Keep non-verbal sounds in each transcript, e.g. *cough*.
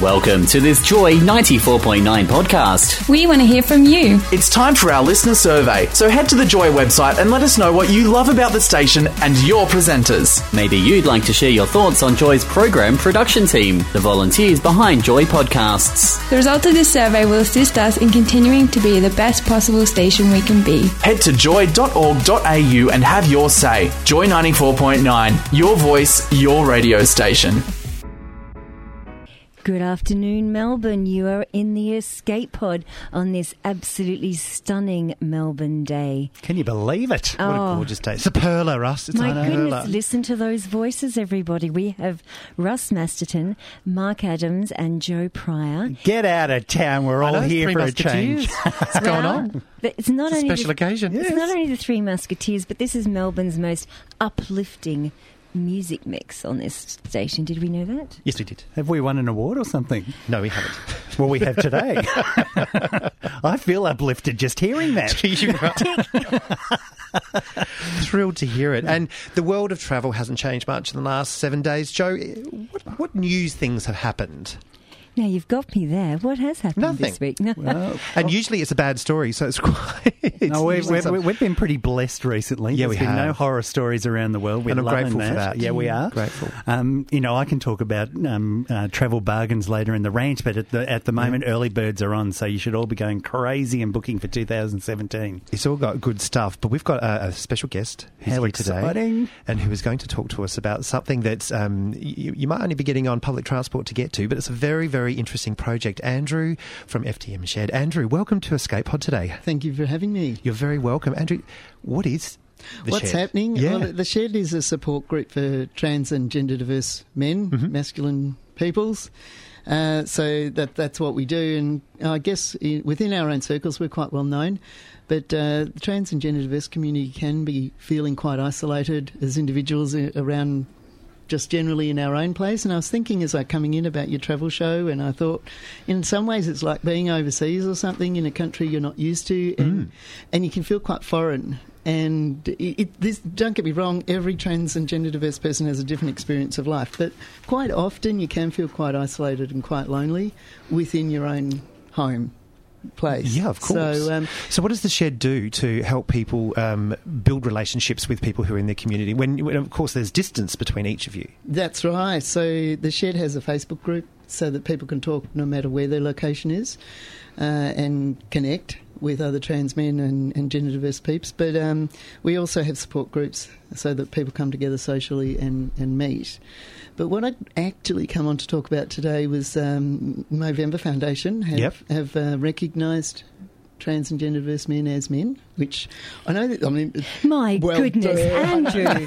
Welcome to this Joy 94.9 podcast. We want to hear from you. It's time for our listener survey, so head to the Joy website and let us know what you love about the station and your presenters. Maybe you'd like to share your thoughts on Joy's program production team, the volunteers behind Joy Podcasts. The results of this survey will assist us in continuing to be the best possible station we can be. Head to joy.org.au and have your say. Joy 94.9, your voice, your radio station. Good afternoon, Melbourne. You are in the escape pod on this absolutely stunning Melbourne day. Can you believe it? What Oh. a gorgeous day. It's a perler, Russ. It's My goodness, perler. listen to those voices, everybody. We have Russ Masterton, Mark Adams, and Joe Pryor. Get out of town. We're all know, here for a change. *laughs* What's going on? But it's not It's a only special the, occasion. It's not only the Three Musketeers, but this is Melbourne's most uplifting music mix on this station. Did we know that? Yes, we did. Have we won an award or something? No, we haven't. *laughs* Well, we have today. *laughs* I feel uplifted just hearing that. *laughs* You are- Thrilled to hear it. And the world of travel hasn't changed much in the last seven days. Joe, what, what news things have happened? Now you've got me there. What has happened Nothing. this week? No. Well, *laughs* And usually it's a bad story, so it's quite. It's no, we've, we've, we've been pretty blessed recently. Yeah, There's we been no horror stories around the world. We're And I'm loving grateful for that. Yeah, we are. Grateful. Um, you know, I can talk about um, uh, travel bargains later in the range, but at the at the moment, early birds are on, so you should all be going crazy and booking for 2017. It's all got good stuff, but we've got a, a special guest who's How here today, exciting. and who is going to talk to us about something that um, you, you might only be getting on public transport to get to, but it's a very, very interesting project. Andrew from FTM Shed. Andrew, welcome to Escape Pod today. Thank you for having me. You're very welcome, Andrew. What is the What's Shed? happening? Yeah. Well, the Shed is a support group for trans and gender diverse men, Mm-hmm. masculine peoples. Uh, so that that's what we do, and I guess within our own circles we're quite well known. But uh, the trans and gender diverse community can be feeling quite isolated as individuals around just generally in our own place. And I was thinking as I coming in about your travel show, and I thought, in some ways, it's like being overseas or something in a country you're not used to, and mm. and you can feel quite foreign. And it, it, this, don't get me wrong, every trans and gender diverse person has a different experience of life, but quite often you can feel quite isolated and quite lonely within your own home place. Yeah, of course. So, um, So, what does the shed do to help people um, build relationships with people who are in their community? When, when, of course, there's distance between each of you. That's right. So the shed has a Facebook group so that people can talk no matter where their location is uh, and connect with other trans men and, and gender diverse peeps. But um, we also have support groups so that people come together socially and, and meet. But what I'd actually come on to talk about today was um, Movember Foundation have, Yep. have uh, recognised trans and gender diverse men as men, which I know that, I mean, My Well goodness, *laughs* done. Andrew.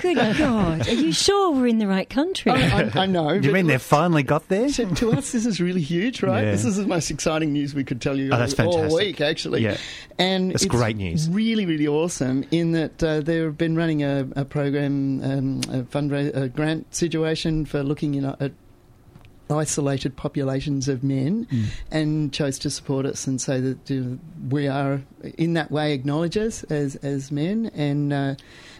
Good God. Are you sure we're in the right country? I, I, I know. Do you mean they've finally got there? So to us, this is really huge, right? Yeah. This is the most exciting news we could tell you Oh, that's all, all fantastic. week, actually. Yeah. And That's it's great news. Really, really awesome in that uh, they've been running a, a program, um, a fundraise, a grant situation for looking in, at isolated populations of men Mm. and chose to support us and say that we are in that way acknowledge us as as men and uh,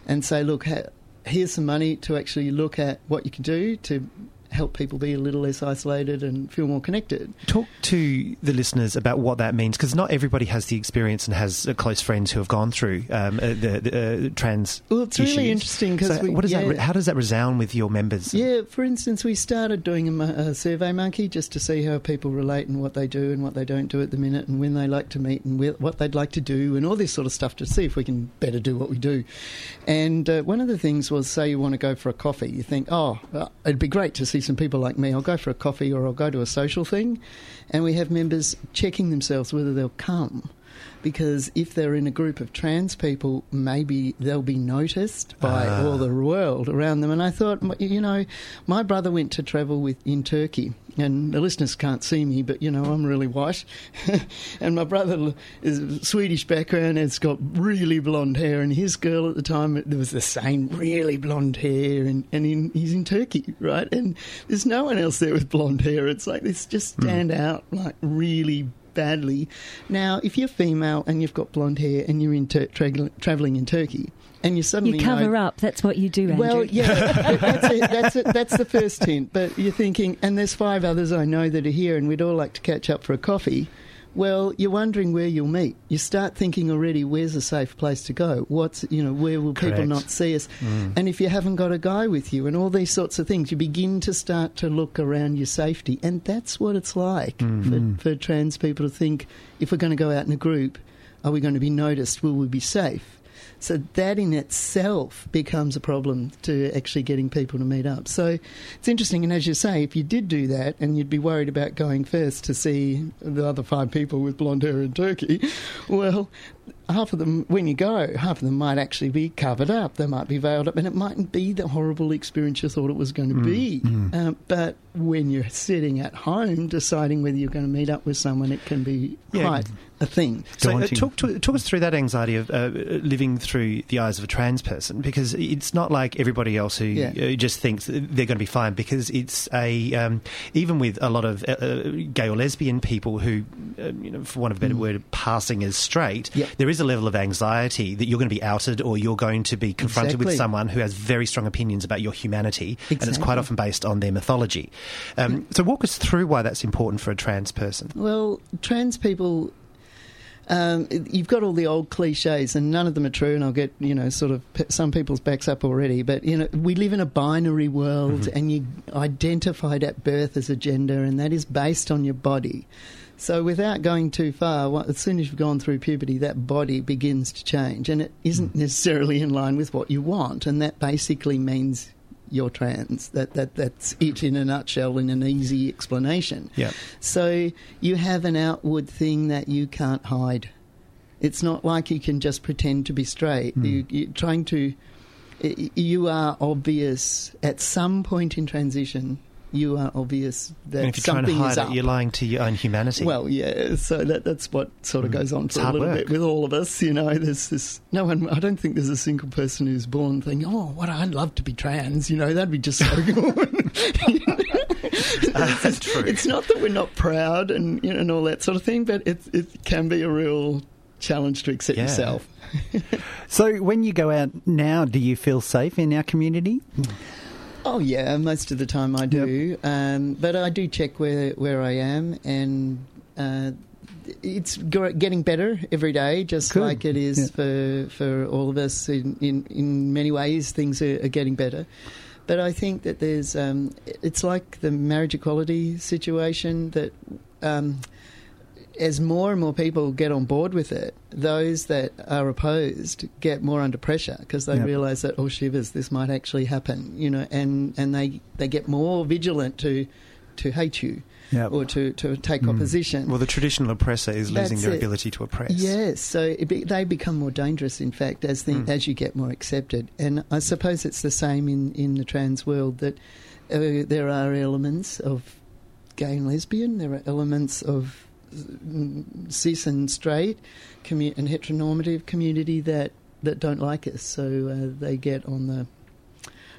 and say look ha- here's some money to actually look at what you can do to help people be a little less isolated and feel more connected. Talk to the listeners about what that means, because not everybody has the experience and has uh, close friends who have gone through um, uh, the, the uh, trans. Well, it's really interesting because So what does that? yeah. Re- how does that resound with your members? Yeah, for instance, we started doing a, a survey monkey just to see how people relate and what they do and what they don't do at the minute and when they like to meet and what they'd like to do and all this sort of stuff to see if we can better do what we do. And uh, one of the things was, say you want to go for a coffee, you think, oh, it'd be great to see some people like me. I'll go for a coffee or I'll go to a social thing, and we have members checking themselves whether they'll come. Because if they're in a group of trans people, maybe they'll be noticed by Ah. all the world around them. And I thought, you know, my brother went to travel with in Turkey, and the listeners can't see me, but you know, I'm really white, *laughs* and my brother is Swedish background, and has got really blonde hair, and his girl at the time there was the same really blonde hair, and and in, he's in Turkey, right? And there's no one else there with blonde hair. It's like this just stand out like really badly. Now, if you're female and you've got blonde hair and you're in tur- tra- traveling in Turkey, and you suddenly You cover know, up. That's what you do, Andrew. well, yeah, *laughs* that's it, that's it, that's the first hint. But you're thinking, and there's five others I know that are here, and we'd all like to catch up for a coffee. Well, you're wondering where you'll meet. You start thinking already, where's a safe place to go? What's you know, where will people Correct. not see us? Mm. And if you haven't got a guy with you, and all these sorts of things, you begin to start to look around your safety, and that's what it's like for, mm-hmm. for trans people to think: if we're going to go out in a group, are we going to be noticed? Will we be safe? So that in itself becomes a problem to actually getting people to meet up. So it's interesting, and as you say, if you did do that and you'd be worried about going first to see the other five people with blonde hair in Turkey, well, half of them, when you go, half of them might actually be covered up. They might be veiled up, and it mightn't be the horrible experience you thought it was going to be. Um, but when you're sitting at home deciding whether you're going to meet up with someone, it can be Yeah. quite a thing. So uh, talk, to, talk us through that anxiety of uh, living through the eyes of a trans person because it's not like everybody else who, Yeah. just thinks they're going to be fine because it's a um, even with a lot of uh, uh, gay or lesbian people who, uh, you know, for want of a better word, passing as straight, Mm. Yeah. there is a level of anxiety that you're going to be outed or you're going to be confronted with someone who has very strong opinions about your humanity and it's quite often based on their mythology. Um, so walk us through why that's important for a trans person. Well, trans people, um, you've got all the old cliches, and none of them are true. And I'll get you know sort of pe- some people's backs up already. But you know, we live in a binary world, and you identified at birth as a gender, and that is based on your body. So, without going too far, as soon as you've gone through puberty, that body begins to change, and it isn't necessarily in line with what you want, and that basically means you're trans. That that that's it in a nutshell, in an easy explanation. Yeah. So you have an outward thing that you can't hide. It's not like you can just pretend to be straight. Hmm. You, you're trying to. You are obvious at some point in transition. You are obvious that and if you're trying to something hide is up. it, you're lying to your own humanity. Well, yeah. So that that's what sort of Mm. goes on for a little work. bit with all of us. You know, there's this. No one. I don't think there's a single person who's born thinking, "Oh, what I'd love to be trans." You know, that'd be just so *laughs* good. *laughs* That's true. It's not that we're not proud and you know and all that sort of thing, but it it can be a real challenge to accept Yeah. yourself. So, when you go out now, do you feel safe in our community? Oh yeah, most of the time I do, um, but I do check where where I am, and uh, it's getting better every day, just Good. like it is for for all of us. In in, in many ways, things are, are getting better. But I think that there's um, it's like the marriage equality situation that. Um, as more and more people get on board with it, those that are opposed get more under pressure because they Yep. realise that oh shivers, this might actually happen, you know, and, and they they get more vigilant to to hate you Yep. or to, to take Mm. opposition. Well, the traditional oppressor is losing That's their it. ability to oppress. Yes, so it be, they become more dangerous, in fact, as the, Mm. as you get more accepted. And I suppose it's the same in, in the trans world that uh, there are elements of gay and lesbian, there are elements of cis and straight commu- and heteronormative community that, that don't like us, so uh, they get on the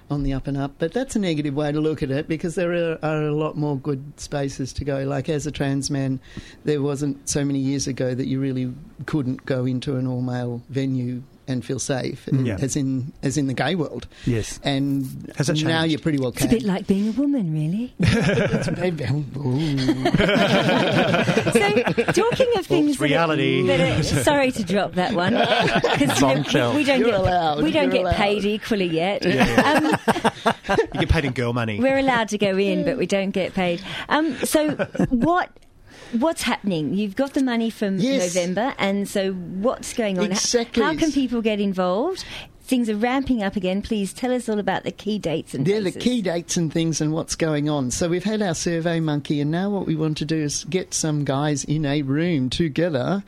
on the up and up. But that's a negative way to look at it because there are, are a lot more good spaces to go. Like as a trans man, there wasn't so many years ago that you really couldn't go into an all male venue and feel safe, Yeah. as in as in the gay world. Yes. And Has that now changed? you're pretty well. It's a bit like being a woman, really. *laughs* It's maybe- ooh. *laughs* so, talking of things that reality. that are- sorry to drop that one *laughs* because Bombshell. we don't You're get allowed, we don't you're get paid equally yet. Um, You get paid in girl money. we're allowed to go in, but we don't get paid. Um, so, what what's happening? You've got the money from Yes. Movember, and so what's going on? Exactly. How can people get involved? Things are ramping up again. Please tell us all about the key dates and They're the key dates and things and what's going on. So we've had our survey monkey, and now what we want to do is get some guys in a room together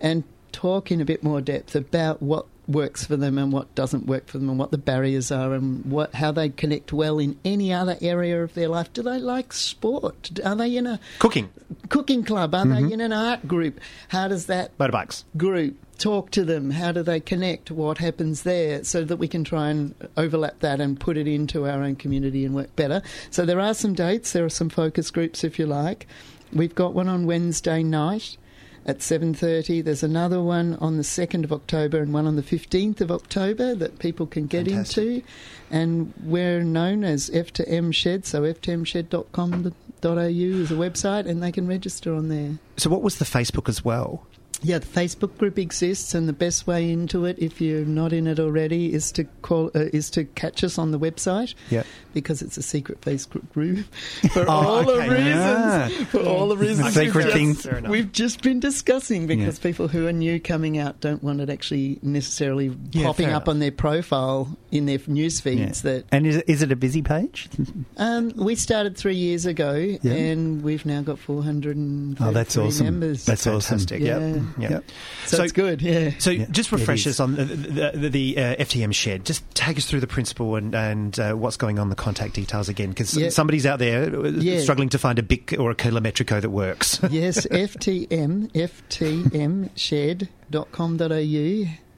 and talk in a bit more depth about what works for them and what doesn't work for them and what the barriers are and what how they connect well in any other area of their life. Do they like sport? Are they in a Cooking, cooking club? Are they mm-hmm. in an art group? How does that motorbikes. group talk to them? How do they connect? What happens there? So that we can try and overlap that and put it into our own community and work better. So there are some dates. There are some focus groups, if you like. We've got one on Wednesday night at 7.30 there's another one on the 2nd of october and one on the 15th of october that people can get Fantastic. into and we're known as f2m shed so f2mshed.com.au is a website and they can register on there So, what was the Facebook as well? Yeah, the Facebook group exists, and the best way into it, if you're not in it already, is to call uh, is to catch us on the website. Yeah. because it's a secret Facebook group *laughs* for Oh, all the reasons. Ah. For all the reasons, secret we've thing. just- we've just been discussing because Yeah. people who are new coming out don't want it actually necessarily Yeah, popping up enough. on their profile in their news Yeah. feeds. That And is it, is it a busy page? um, we started three years ago, Yeah. and we've now got 400 Oh, that's awesome. members. That's awesome. Fantastic. Yeah. Yep. Yep. Yep. so, so- it's good. Yeah. So, Yeah, just refresh us on the, the, the, the uh, FTM shed. Just take us through the principle and, and uh, what's going on, the contact details again, because Yeah. somebody's out there uh, Yeah. struggling to find a BIC or a kilometrico that works. yes, *laughs* FTM, ftmshed.com.au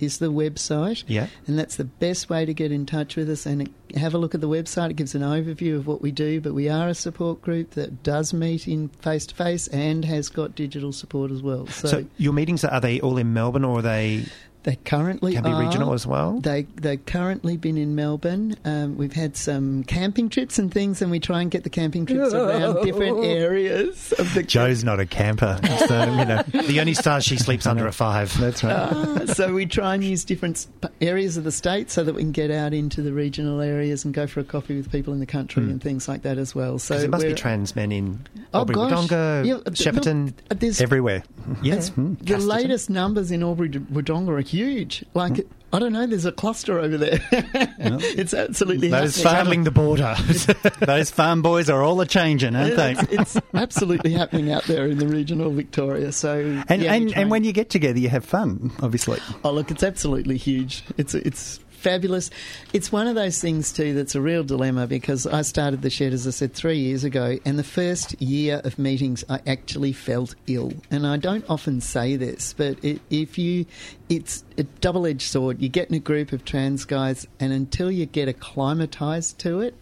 is the website. yeah. And that's the best way to get in touch with us and have a look at the website. It gives an overview of what we do, but we are a support group that does meet in face to face and has got digital support as well. So, So, your meetings are they all in Melbourne or are they they currently can be are. regional as well? They they've currently been in Melbourne. Um, we've had some camping trips and things, and we try and get the camping trips around different *laughs* areas of the Joe's not a camper, so you know. the only stars she sleeps under at five. That's right. Ah, so we try and use different areas of the state so that we can get out into the regional areas and go for a coffee with people in the country and things like that as well. So Because there must be trans men in Oh, Albury. Wodonga, Yeah, uh, Shepparton. look, uh, there's Everywhere. yes. the Casterton. latest numbers in Albury Wodonga are huge. Like I don't know, there's a cluster over there. *laughs* it's absolutely Those happening. the border. *laughs* Those farm boys are all a changing, aren't they? It's, it's absolutely happening out there in the regional Victoria. So And, yeah, and, and when you get together, you have fun, obviously. Oh, look, it's absolutely huge. It's it's fabulous. It's one of those things too that's a real dilemma because I started the shed, as I said, three years ago, and the first year of meetings, I actually felt ill. And I don't often say this, but it, if you, it's a double-edged sword. You get in a group of trans guys, and until you get acclimatized to it,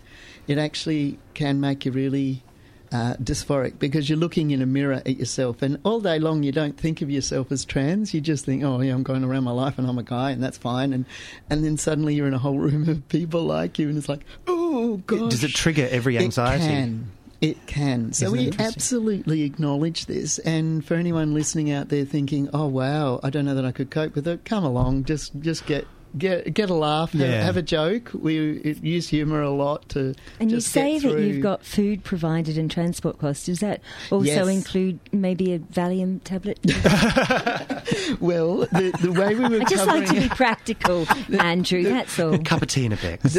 it actually can make you really uh, dysphoric because you're looking in a mirror at yourself, and all day long you don't think of yourself as trans. You just think, "Oh, yeah, I'm going around my life and I'm a guy, and that's fine." And and then suddenly you're in a whole room of people like you, and it's like, "Oh gosh!" Does it trigger every anxiety? It can. It can. So Isn't we absolutely acknowledge this. And for anyone listening out there thinking, "Oh wow, I don't know that I could cope with it," come along. Just just get. Get get a laugh, have, Yeah. have a joke. We uh, use humour a lot to. And you say get that you've got food provided and transport costs. Does that also Yes. include maybe a Valium tablet? *laughs* Well, the, the way we were I just like to be practical, *laughs* Andrew. That's all. Cup of tea and a Bex.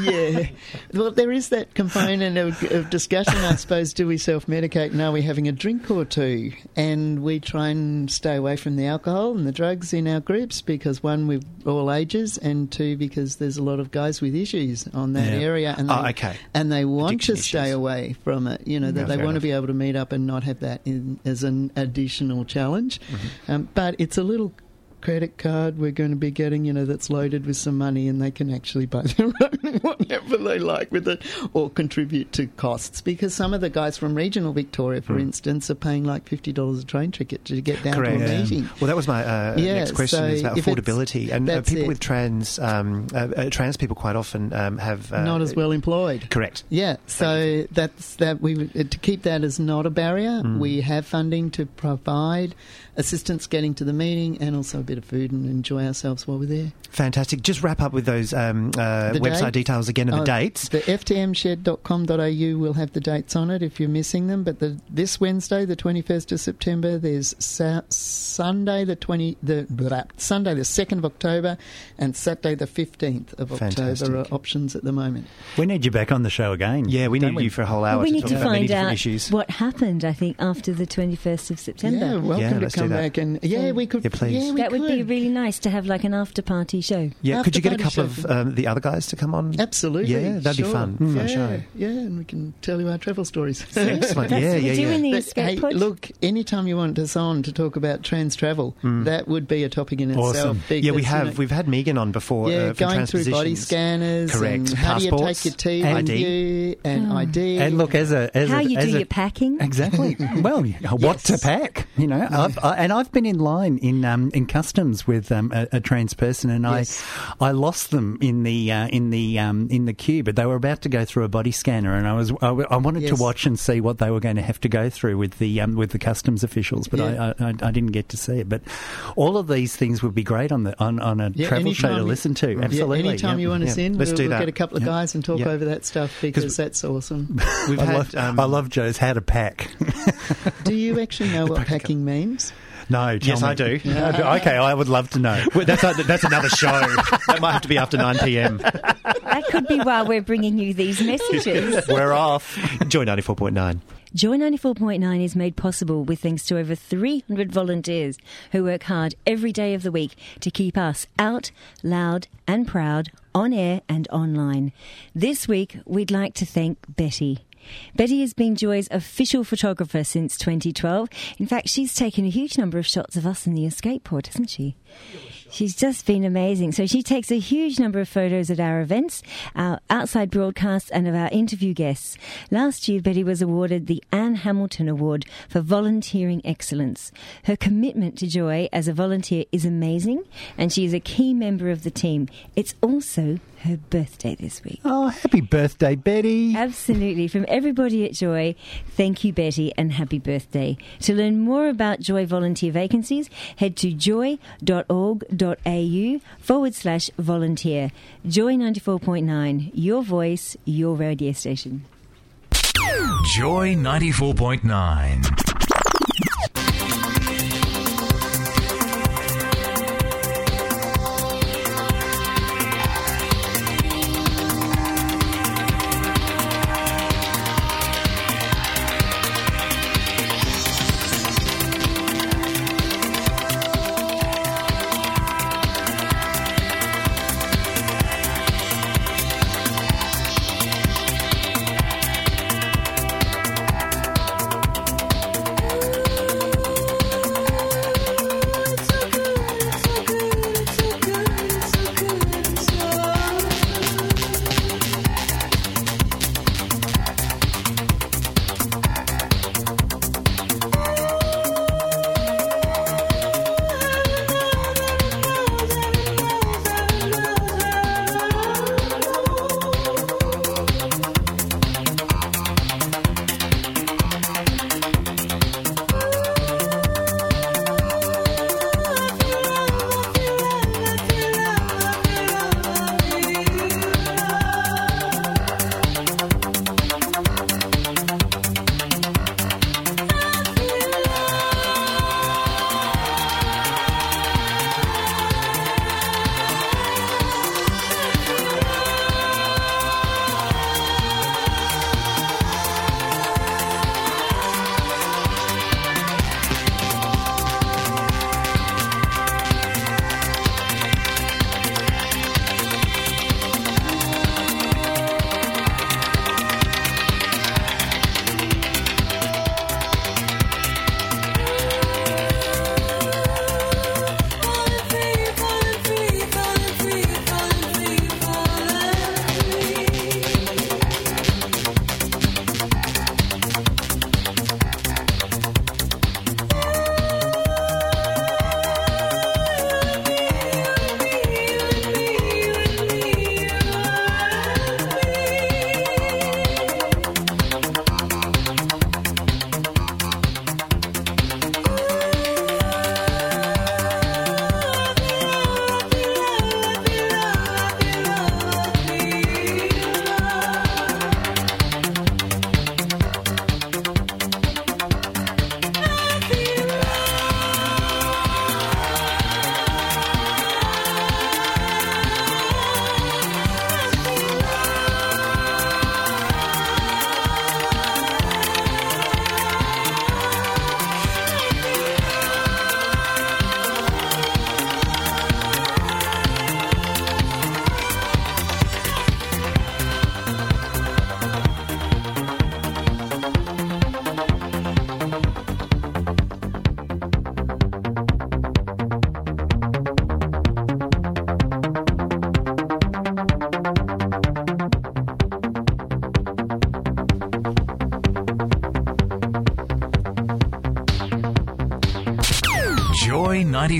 yeah. Well, there is that component of, of discussion, I suppose. Do we self medicate and are we having a drink or two? And we try and stay away from the alcohol and the drugs in our groups because, one, we're all ages, and two, because there's a lot of guys with issues on that Yeah. area. And they, Oh, okay. And they want Addiction to stay issues. away from it. You know, that Yeah, they want to be able to meet up and not have that in, as an additional challenge. Mm-hmm. Um, but it's a little credit card we're going to be getting, you know, that's loaded with some money and they can actually buy *laughs* their own whatever they like with it or contribute to costs. Because some of the guys from regional Victoria, for instance, are paying like $50 a train ticket to get down. Correct. to a Yeah. meeting. Well, that was my uh, Yeah, next question so is about affordability, and uh, people it. with trans um, uh, uh, trans people quite often um, have uh, Not as well employed. Correct. Yeah, so that's that. We uh, to keep that as not a barrier. Mm. We have funding to provide assistance getting to the meeting, and also bit of food and enjoy ourselves while we're there. Fantastic. Just wrap up with those um, uh, website dates? details again and the Oh, dates. The ftmshed.com.au will have the dates on it if you're missing them. But the, this Wednesday, the 21st of September, there's sa- Sunday the 20 the blah, Sunday the 2nd of October, and Saturday the 15th of Fantastic. October are options at the moment. We need you back on the show again. Yeah, we don't need you for a whole hour Well, we to need talk to about many find out issues. what happened. I think after the twenty first of September. Yeah, welcome Yeah, to come back and yeah, we could. Yeah, please. Yeah, we that would be really nice to have like an after party show. Yeah, After could you get a couple of um, the other guys to come on? Absolutely. Yeah, that'd be fun. Fun yeah, show. Yeah, and we can tell you our travel stories. *laughs* Excellent. That's yeah, yeah, we yeah. the But, hey, pod. look, anytime you want us on to talk about trans travel, that would be a topic in itself. Awesome. Mm. Yeah, we because, you have. know, We've had Megan on before. yeah, uh, going through body scanners. Correct. And how do you Passports, take your T and ID. you and ID? And look, as a as How a, you as do a, your packing? Exactly. *laughs* Well, what to pack? You know, I've, I, and I've been in line in um, in customs with um, a, a trans person, and Yes. I I lost them in the uh, in the um, in the queue, but they were about to go through a body scanner, and I was I, I wanted Yes. to watch and see what they were going to have to go through with the um, with the customs officials, but Yeah. I, I I didn't get to see it. But all of these things would be great on the on, on a Yeah, travel show to you- listen to. Yeah, Absolutely. anytime yeah. you want us in, Let's we'll, do we'll that. get a couple of guys and talk over that stuff because that's awesome. *laughs* We've I had. love, um, I love Joe's how to pack. do you *laughs* actually know what packing means? No, tell Yes, me. I do. *laughs* okay, I would love to know. That's a, that's another show. that might have to be after nine pm. That could be while we're bringing you these messages. *laughs* We're off. Joy ninety four point nine. Joy 94.9 is made possible with thanks to over 300 volunteers who work hard every day of the week to keep us out, loud, and proud on air and online. This week, we'd like to thank Betty. Betty has been Joy's official photographer since 2012. In fact, she's taken a huge number of shots of us in the escape pod, hasn't she? She's just been amazing. So she takes a huge number of photos at our events, our outside broadcasts, and of our interview guests. Last year, Betty was awarded the Anne Hamilton Award for Volunteering Excellence. Her commitment to Joy as a volunteer is amazing, and she is a key member of the team. It's also her birthday this week. Oh, happy birthday, Betty. Absolutely. From everybody at Joy, thank you, Betty, and happy birthday. To learn more about Joy volunteer vacancies, head to joy.org.au forward slash volunteer. Joy 94.9, your voice, your radio station. Joy 94.9.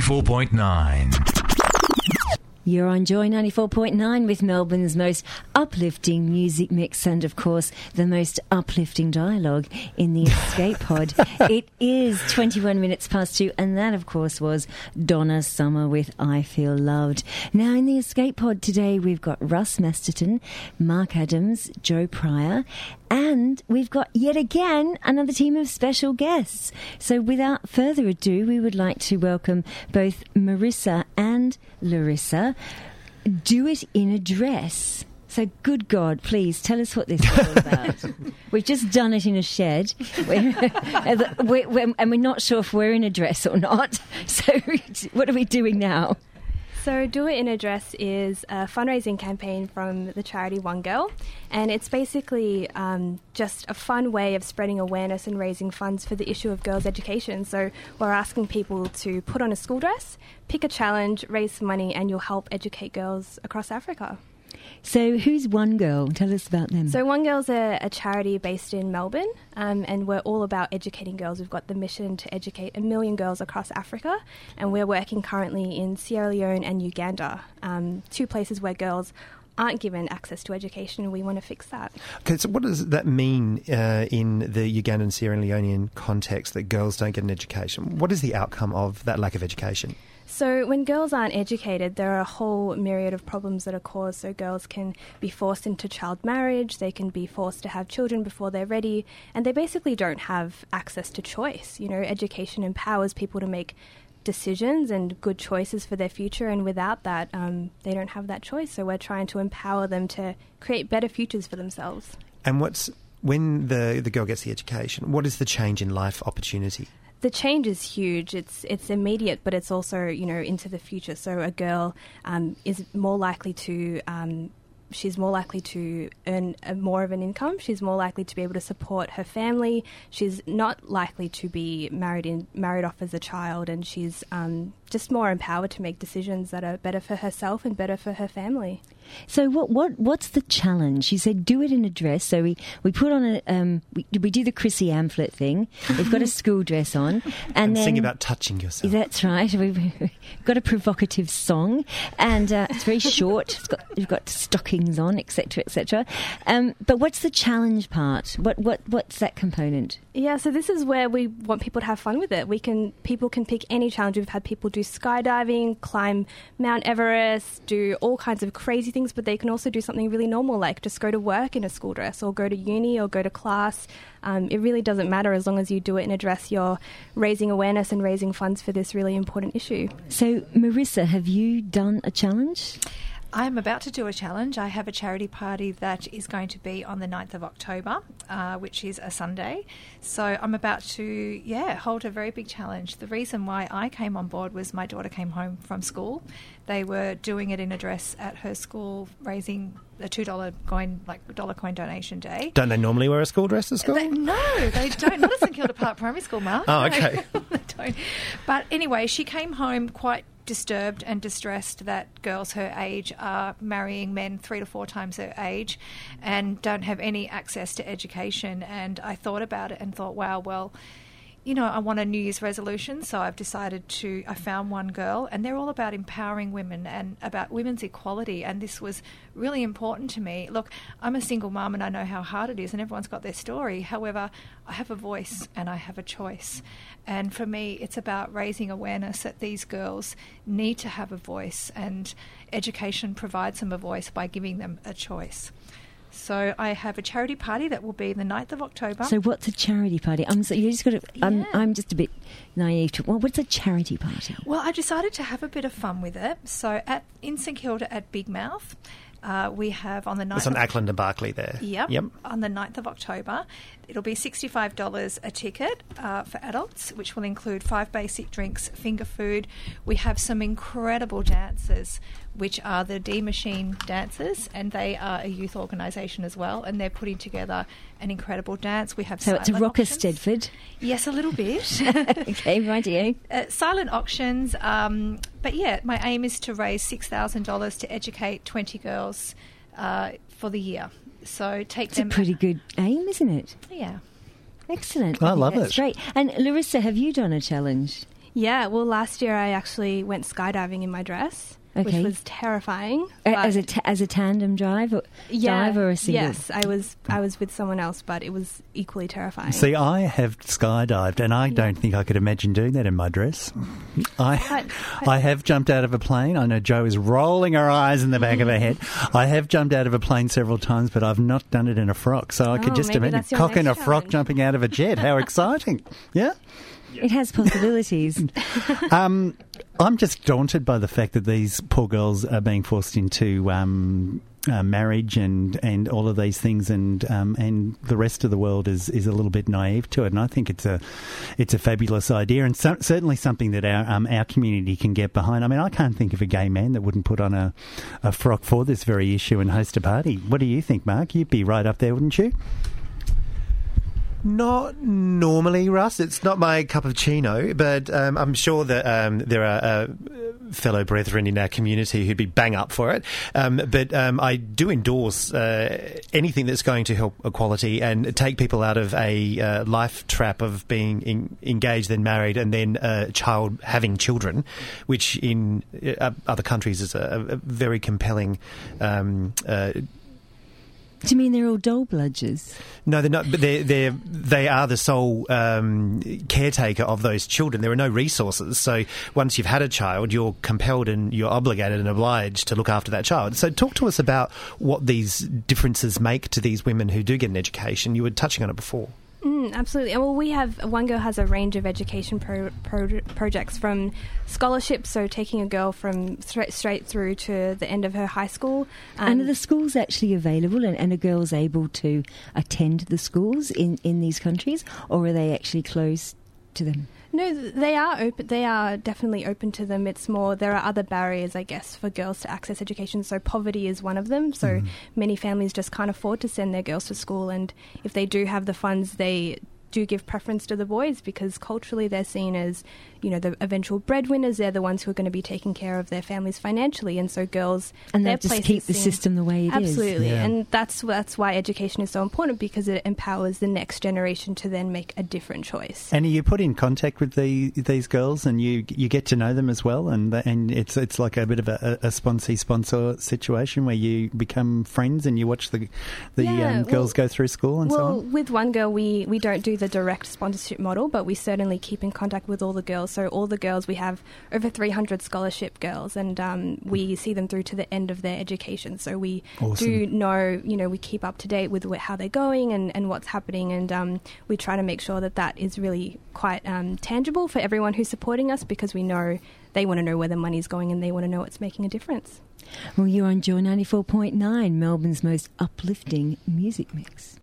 94.9. You're on Joy 94.9 with Melbourne's most uplifting music mix and, of course, the most uplifting dialogue in the Escape Pod. *laughs* it is 21 minutes past two, and that, of course, was Donna Summer with I Feel Loved. Now, in the Escape Pod today, we've got Russ Masterton, Mark Adams, Joe Pryor, and we've got yet again another team of special guests. So, without further ado, we would like to welcome both Marisa and Larissa. Do it in a dress. So, good God, please tell us what this is all about. *laughs* We've just done it in a shed, we're, *laughs* we're, and we're not sure if we're in a dress or not. *laughs* So, what are we doing now? So, Do It in a Dress is a fundraising campaign from the charity One Girl, and it's basically um, just a fun way of spreading awareness and raising funds for the issue of girls' education. So, we're asking people to put on a school dress, pick a challenge, raise some money, and you'll help educate girls across Africa. So, who's One Girl? Tell us about them. So, One Girl's a, a charity based in Melbourne, um, and we're all about educating girls. We've got the mission to educate a million girls across Africa, and we're working currently in Sierra Leone and Uganda, um, two places where girls aren't given access to education, and we want to fix that. Okay, so what does that mean uh, in the Ugandan Sierra Leonean context that girls don't get an education? What is the outcome of that lack of education? So, when girls aren't educated, there are a whole myriad of problems that are caused. So, girls can be forced into child marriage, they can be forced to have children before they're ready, and they basically don't have access to choice. You know, education empowers people to make decisions and good choices for their future, and without that, um, they don't have that choice. So, we're trying to empower them to create better futures for themselves. And what's when the the girl gets the education? What is the change in life opportunity? The change is huge. It's it's immediate, but it's also you know into the future. So a girl um, is more likely to. Um, she's more likely to earn a, more of an income. She's more likely to be able to support her family. She's not likely to be married in married off as a child, and she's um, just more empowered to make decisions that are better for herself and better for her family. So what what what's the challenge? You said do it in a dress. So we, we put on a um, we, we do the Chrissy Amphlett thing. We've got a *laughs* school dress on, and, and then sing about touching yourself. That's right. We've got a provocative song, and uh, it's very *laughs* short. It's got we've got stockings on, etc., etc. Um, but what's the challenge part? What what what's that component? Yeah, so this is where we want people to have fun with it. We can people can pick any challenge. We've had people do skydiving, climb Mount Everest, do all kinds of crazy things, but they can also do something really normal like just go to work in a school dress or go to uni or go to class. Um, it really doesn't matter as long as you do it in a dress, you're raising awareness and raising funds for this really important issue. So, Marisa, have you done a challenge? I'm about to do a challenge. I have a charity party that is going to be on the 9th of October, uh, which is a Sunday. So I'm about to, yeah, hold a very big challenge. The reason why I came on board was my daughter came home from school. They were doing it in a dress at her school, raising a two dollar coin, like dollar coin donation day. Don't they normally wear a school dress at school? They, no, they don't. Not at St Kilda Park Primary School, Mark. Oh, *laughs* okay. *laughs* No. But anyway, she came home quite disturbed and distressed that girls her age are marrying men three to four times their age and don't have any access to education. And I thought about it and thought, wow, well, you know, I want a New Year's resolution, so I've decided to. I found one girl, and they're all about empowering women and about women's equality, and this was really important to me. Look, I'm a single mum, and I know how hard it is, and everyone's got their story. However, I have a voice and I have a choice, and for me, it's about raising awareness that these girls need to have a voice, and education provides them a voice by giving them a choice. So I have a charity party that will be the 9th of October. So what's a charity party? I'm so you just got to. I'm, Yeah. I'm just a bit naive to. Well, what's a charity party? Well, I decided to have a bit of fun with it. So at in St Kilda at Big Mouth, uh, we have on the 9th It's on of Acland and Barkly there. Yep. Yep. On the 9th of October. It'll be $65 a ticket uh, for adults, which will include five basic drinks, finger food. We have some incredible dancers, which are the D Machine dancers, and they are a youth organisation as well, and they're putting together an incredible dance. We have So it's a silent rocker auctions. Stedford. Yes, a little bit. *laughs* *laughs* okay, rightio. uh, silent auctions. Um, but yeah, my aim is to raise six thousand dollars to educate twenty girls uh, for the year. So take It's a pretty good aim, isn't it? yeah. Excellent. I think love that's it. Great. And Larissa, have you done a challenge? Yeah, well, last year I actually went skydiving in my dress, Okay. which was terrifying. As a as a tandem drive or yeah, dive or a single? Yes, I was I was with someone else, but it was equally terrifying. See, I have skydived, and I don't think I could imagine doing that in my dress. I, I have jumped out of a plane. I know Joe is rolling her eyes in the back of her head. I have jumped out of a plane several times, but I've not done it in a frock. So I could Oh, just imagine that's cock in a next frock challenge. jumping out of a jet. How *laughs* exciting! Yeah. It has possibilities. *laughs* Um, I'm just daunted by the fact that these poor girls are being forced into um, uh, marriage and, and all of these things, and um, and the rest of the world is, is a little bit naive to it. And I think it's a it's a fabulous idea, and so, certainly something that our um, our community can get behind. I mean, I can't think of a gay man that wouldn't put on a, a frock for this very issue and host a party. What do you think, Mark? You'd be right up there, wouldn't you? Not normally, Russ. It's not my cup of chino, but um, I'm sure that um, there are uh, fellow brethren in our community who'd be bang up for it. Um, but um, I do endorse uh, anything that's going to help equality and take people out of a uh, life trap of being in, engaged, then married, and then uh, child having children, which in uh, other countries is a, a very compelling. Do you mean they're all doll bludgers? No, they're not. But they they they are the sole um, caretaker of those children. There are no resources. So once you've had a child, you're compelled and you're obligated and obliged to look after that child. So talk to us about what these differences make to these women who do get an education. You were touching on it before. Mm, absolutely. Well, we have One Girl has a range of education pro- pro- projects from scholarships, so taking a girl from straight straight through to the end of her high school. and are the schools actually available and, and are girls able to attend the schools in, in these countries or are they actually closed to them? No, they are open. They are definitely open to them. It's more there are other barriers, I guess, for girls to access education. So poverty is one of them. So mm-hmm. many families just can't afford to send their girls to school, and if they do have the funds, they do give preference to the boys because culturally they're seen as, you know, the eventual breadwinners. They're the ones who are going to be taking care of their families financially, and so girls And they just place keep the seen- system the way it is. Absolutely, Yeah. and that's that's why education is so important because it empowers the next generation to then make a different choice. And are you put in contact with the, these girls, and you you get to know them as well, and the, and it's it's like a bit of a, a sponsee sponsor situation where you become friends and you watch the the Yeah, um, girls well- go through school and so on. well, on. with one girl, we, we don't do the direct sponsorship model, but we certainly keep in contact with all the girls. So all the girls, we have over 300 scholarship girls, and um, we see them through to the end of their education. So we do know, you know, we keep up to date with how they're going and, and what's happening, and um, we try to make sure that that is really quite um, tangible for everyone who's supporting us because we know they want to know where the money's going and they want to know it's making a difference. Well, you're on Joy 94.9, Melbourne's most uplifting music mix.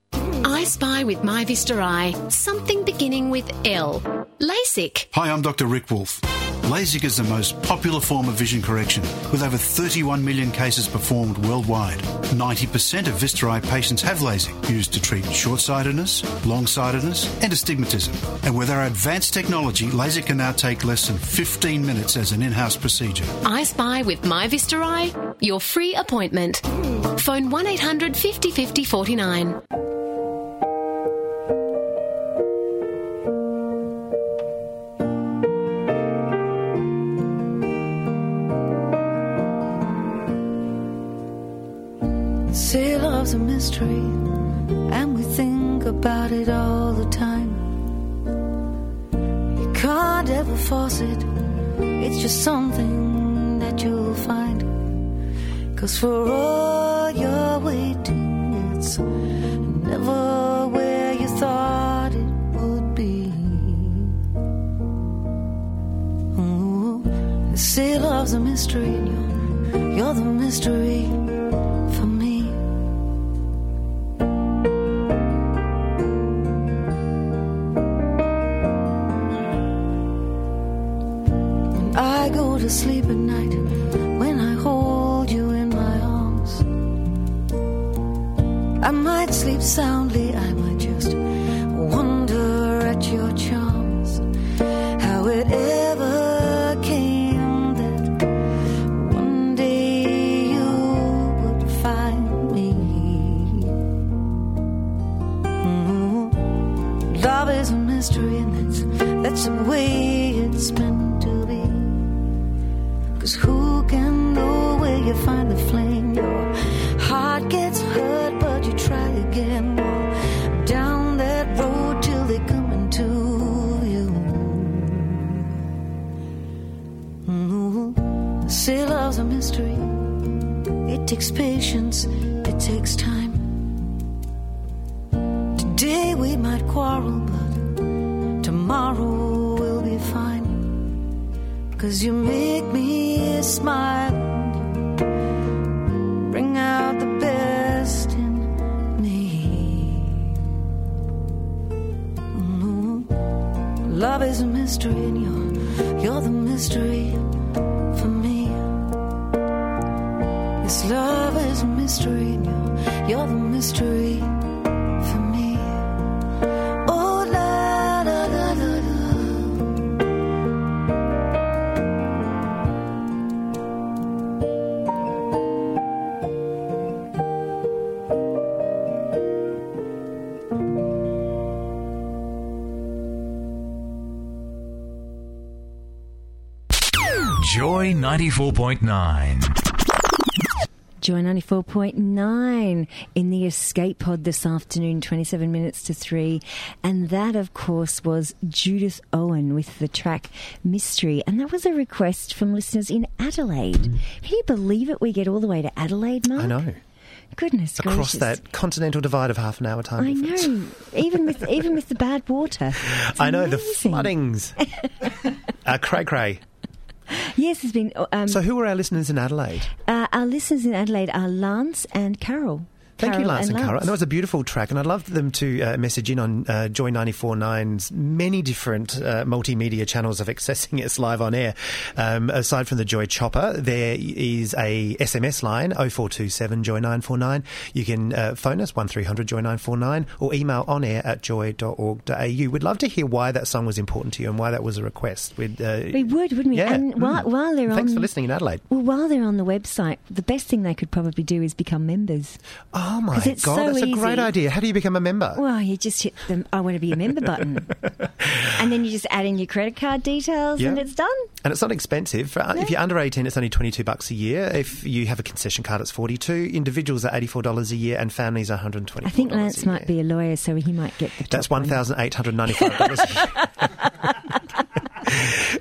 I spy with My Vista Eye something beginning with L. LASIK. Hi, I'm Dr. Rick Wolfe. LASIK is the most popular form of vision correction, with over 31 million cases performed worldwide. 90% of Vista Eye patients have LASIK, used to treat short sightedness, long sightedness, and astigmatism. And with our advanced technology, LASIK can now take less than 15 minutes as an in house procedure. I spy with My Vista Eye. Your free appointment. Phone 1 800 50 50 49. Say love's a mystery, and we think about it all the time. You can't ever force it, it's just something that you'll find. Cause for all you're waiting, it's never where you thought it would be. Ooh, say love's a mystery, and you're, you're the mystery you're, the mystery for me. Oh, la la la la. Joy 94.9. Joy 94.9 in the escape pod this afternoon, 27 minutes to 3. And that, of course, was Judith Owen with the track Mystery. And that was a request from listeners in Adelaide. Can you believe it? We get all the way to Adelaide, Mark? I know. Goodness gracious. Across gracious. that continental divide of half an hour time I difference. know. *laughs* even with even with the bad water. It's *laughs* I know, the floodings. *laughs* uh, cray cray. Yes, there's been. Um, So, who are our listeners in Adelaide? uh, our listeners in Adelaide are Lance and Carol. Thank you, Carol Lance and, Carol. And that was a beautiful track, and I'd love them to uh, message in on uh, Joy 94.9's many different uh, multimedia channels of accessing us live on air. Um, aside from the Joy Chopper, there is a SMS line, 0427 Joy 949. You can uh, phone us, 1300 Joy 949, or email on air at joy.org.au. We'd love to hear why that song was important to you and why that was a request. We'd, uh, We would, wouldn't we? Yeah. And while, Mm. while they're Thanks on, for listening in Adelaide. Well, while they're on the website, the best thing they could probably do is become members. Oh 'Cause my God, so that's a great idea. How do you become a member? Well, you just hit the "I want to be a member" button, *laughs* and then you just add in your credit card details, and it's done. And it's not expensive. For, If you're under 18, it's only 22 bucks a year. If you have a concession card, it's 42. Individuals are $84 a year, and families are 120. I think Lance might be a lawyer, so he might get the. That's one. $1,895. *laughs*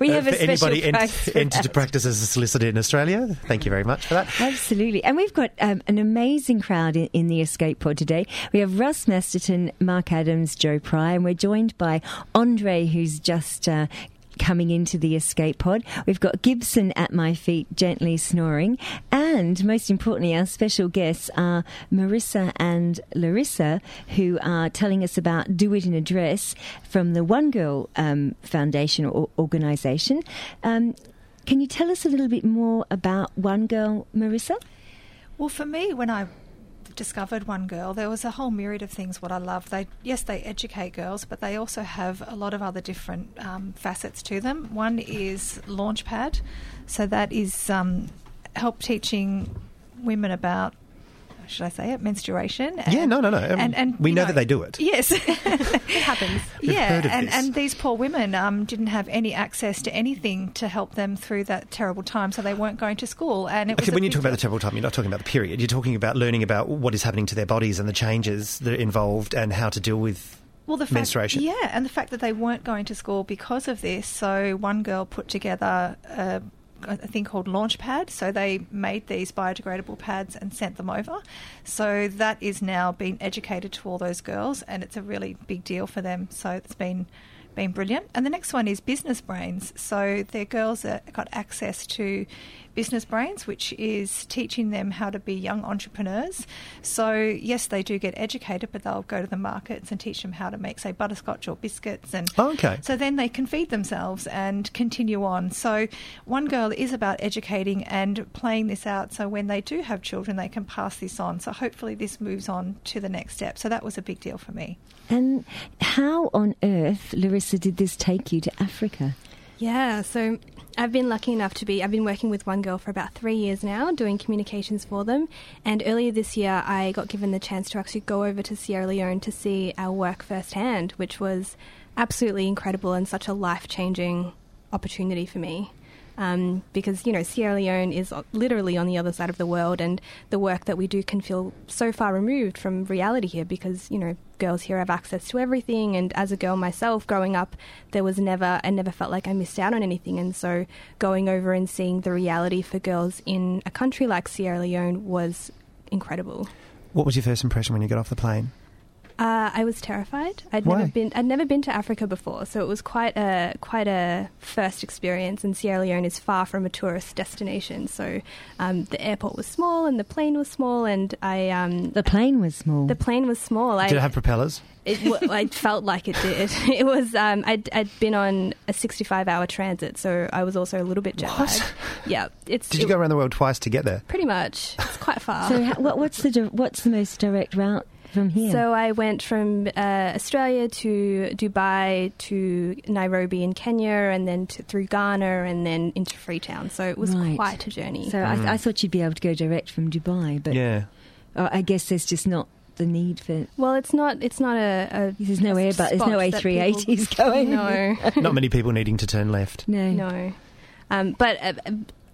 We have Uh, for special anybody for entered to practice as a solicitor in Australia. Thank you very much for that. Absolutely. And we've got um, an amazing crowd in, in the escape pod today. We have Russ Masterton, Mark Adams, Joe Pry, and we're joined by Andre, who's just. Uh, Coming into the escape pod, we've got Gibson at my feet, gently snoring, and most importantly, our special guests are Marisa and Larissa, who are telling us about "Do It in a Dress" from the One Girl um, Foundation or organisation. Um, can you tell us a little bit more about One Girl, Marisa? Well, for me, when I discovered One Girl, there was a whole myriad of things what I love. They yes, they educate girls, but they also have a lot of other different um, facets to them. One is Launchpad, so that is um, help teaching women about. Should I say it? Menstruation. Yeah, no, no, no. Um, and, and we you know that they do it. Yes, *laughs* it happens. We've yeah, and, this. and these poor women um, didn't have any access to anything to help them through that terrible time, so they weren't going to school. And it Okay, when you talk about the terrible time, you're not talking about the period. You're talking about learning about what is happening to their bodies and the changes that are involved and how to deal with well, the fact, menstruation. Yeah, and the fact that they weren't going to school because of this. So one girl put together a, a thing called Launchpad. So they made these biodegradable pads and sent them over. So that is now being educated to all those girls, and it's a really big deal for them. So it's been been brilliant. And the next one is Business Brains. So they're girls got access to Business Brains, which is teaching them how to be young entrepreneurs. So yes, they do get educated, but they'll go to the markets and teach them how to make, say, butterscotch or biscuits. And Oh, okay. so then they can feed themselves and continue on. So one girl is about educating and playing this out. So when they do have children, they can pass this on. So hopefully this moves on to the next step. So that was a big deal for me. And how on earth, Larissa, did this take you to Africa? Yeah, so I've been lucky enough to be, I've been working with one girl for about three years now, doing communications for them. And earlier this year, I got given the chance to actually go over to Sierra Leone to see our work firsthand, which was absolutely incredible and such a life changing opportunity for me. Um, because you know Sierra Leone is literally on the other side of the world, and the work that we do can feel so far removed from reality here. Because you know girls here have access to everything, and as a girl myself, growing up, there was never I never felt like I missed out on anything. And so going over and seeing the reality for girls in a country like Sierra Leone was incredible. What was your first impression when you got off the plane? Uh, I was terrified. I'd Why? never been. I'd never been to Africa before, so it was quite a quite a first experience. And Sierra Leone is far from a tourist destination, so um, the airport was small and the plane was small, and I um, the plane was small. The plane was small. I, Did it have propellers? It, w- *laughs* I felt like it did. *laughs* It was. Um, I'd, I'd been on a 65 hour transit, so I was also a little bit jet lagged. Yeah, it's. Did you go around the world twice to get there? Pretty much. It's quite far. So, ha- what, what's the di- what's the most direct route from here? So I went from uh, Australia to Dubai to Nairobi in Kenya, and then to, through Ghana, and then into Freetown. So it was Right. quite a journey. So I, I thought you'd be able to go direct from Dubai, but Yeah. uh, I guess there's just not the need for. well, it's not. It's not a. a There's no a air, but there's no A380s people- going. *laughs* No, Not many people needing to turn left. no, no. Um, but uh,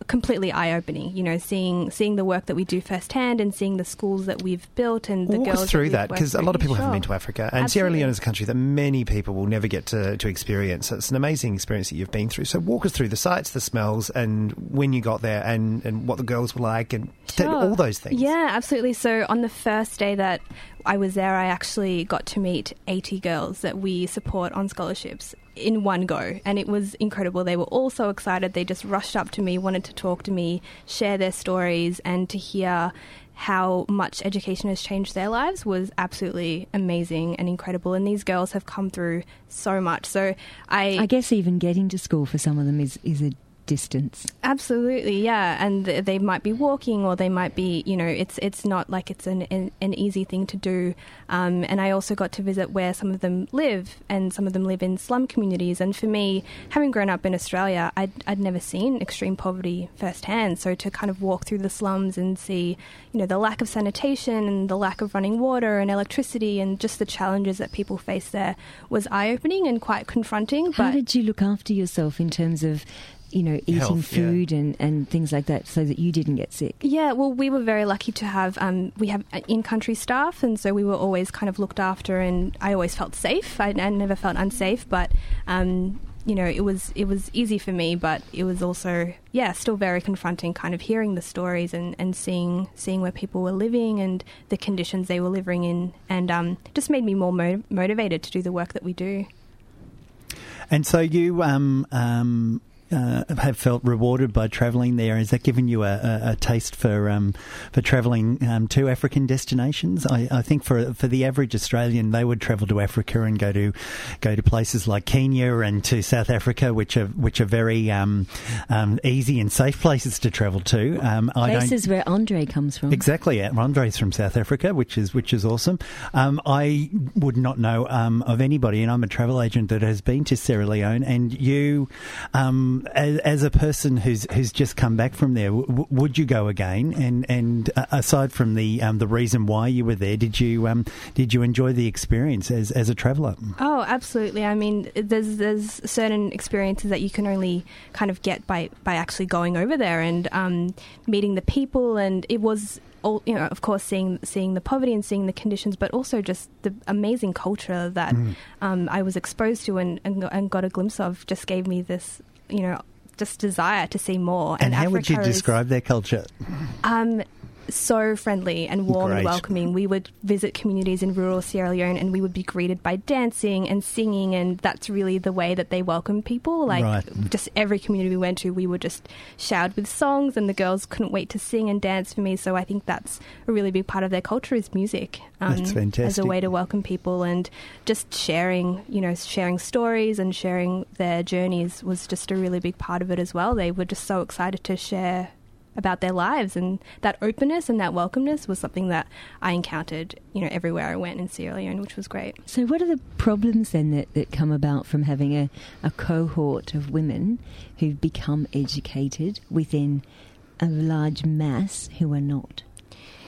completely eye-opening. You know, seeing seeing the work that we do firsthand, and seeing the schools that we've built, and the Walk girls us through that because a lot of people haven't been to Africa, and Sierra Leone is a country that many people will never get to, to experience. It's an amazing experience that you've been through. So walk us through the sights, the smells, and when you got there, and, and what the girls were like, and Sure. all those things. Yeah, absolutely. So on the first day that I was there, I actually got to meet 80 girls that we support on scholarships in one go. And it was incredible. They were all so excited. They just rushed up to me, wanted to talk to me, share their stories, and to hear how much education has changed their lives was absolutely amazing and incredible. And these girls have come through so much. So I, I guess even getting to school for some of them is is a distance. Absolutely, yeah, and th- they might be walking, or they might be, you know, it's it's not like it's an an, an easy thing to do. Um, and I also got to visit where some of them live, and some of them live in slum communities. And for me, having grown up in Australia, I'd I'd never seen extreme poverty firsthand. So to kind of walk through the slums and see, you know, the lack of sanitation and the lack of running water and electricity, and just the challenges that people face there was eye opening and quite confronting. How but did you look after yourself in terms of, you know, eating Health, yeah. food and, and things like that, so that you didn't get sick? Yeah, well, we were very lucky to have um, we have in-country staff, and so we were always kind of looked after, and I always felt safe. I, I never felt unsafe, but um, you know, it was it was easy for me, but it was also yeah, still very confronting. Kind of hearing the stories and, and seeing seeing where people were living and the conditions they were living in, and um, just made me more mo- motivated to do the work that we do. And so you um, um, uh, have felt rewarded by travelling there. Has that given you a, a, a taste for um, for travelling um, to African destinations? I, I think for for the average Australian, they would travel to Africa and go to go to places like Kenya and to South Africa, which are which are very um, um, easy and safe places to travel to. Um, I don't Places where Andre comes from. Exactly. Andre's from South Africa, which is which is awesome. Um, I would not know um, of anybody, and I'm a travel agent that has been to Sierra Leone. And you, um, as, as a person who's who's just come back from there, w- would you go again? And and uh, aside from the um, the reason why you were there, did you um, did you enjoy the experience as as a traveller? Oh, absolutely. I mean, there's there's certain experiences that you can only kind of get by by actually going over there and um, meeting the people, and it was. All, you know, of course, seeing seeing the poverty and seeing the conditions, but also just the amazing culture that Mm. um, I was exposed to and, and and got a glimpse of, just gave me this, you know, just desire to see more. And, how would you Africa is- describe their culture? um, so friendly and warm and welcoming. We would visit communities in rural Sierra Leone and we would be greeted by dancing and singing, and that's really the way that they welcome people. Like, Right. just every community we went to, we were just showered with songs, and the girls couldn't wait to sing and dance for me. So I think that's a really big part of their culture is music. um, That's As a way to welcome people and just sharing, you know, sharing stories and sharing their journeys was just a really big part of it as well. They were just so excited to share about their lives. And that openness and that welcomeness was something that I encountered, you know, everywhere I went in Sierra Leone, which was great. So, what are the problems then that, that come about from having a, a cohort of women who've become educated within a large mass who are not?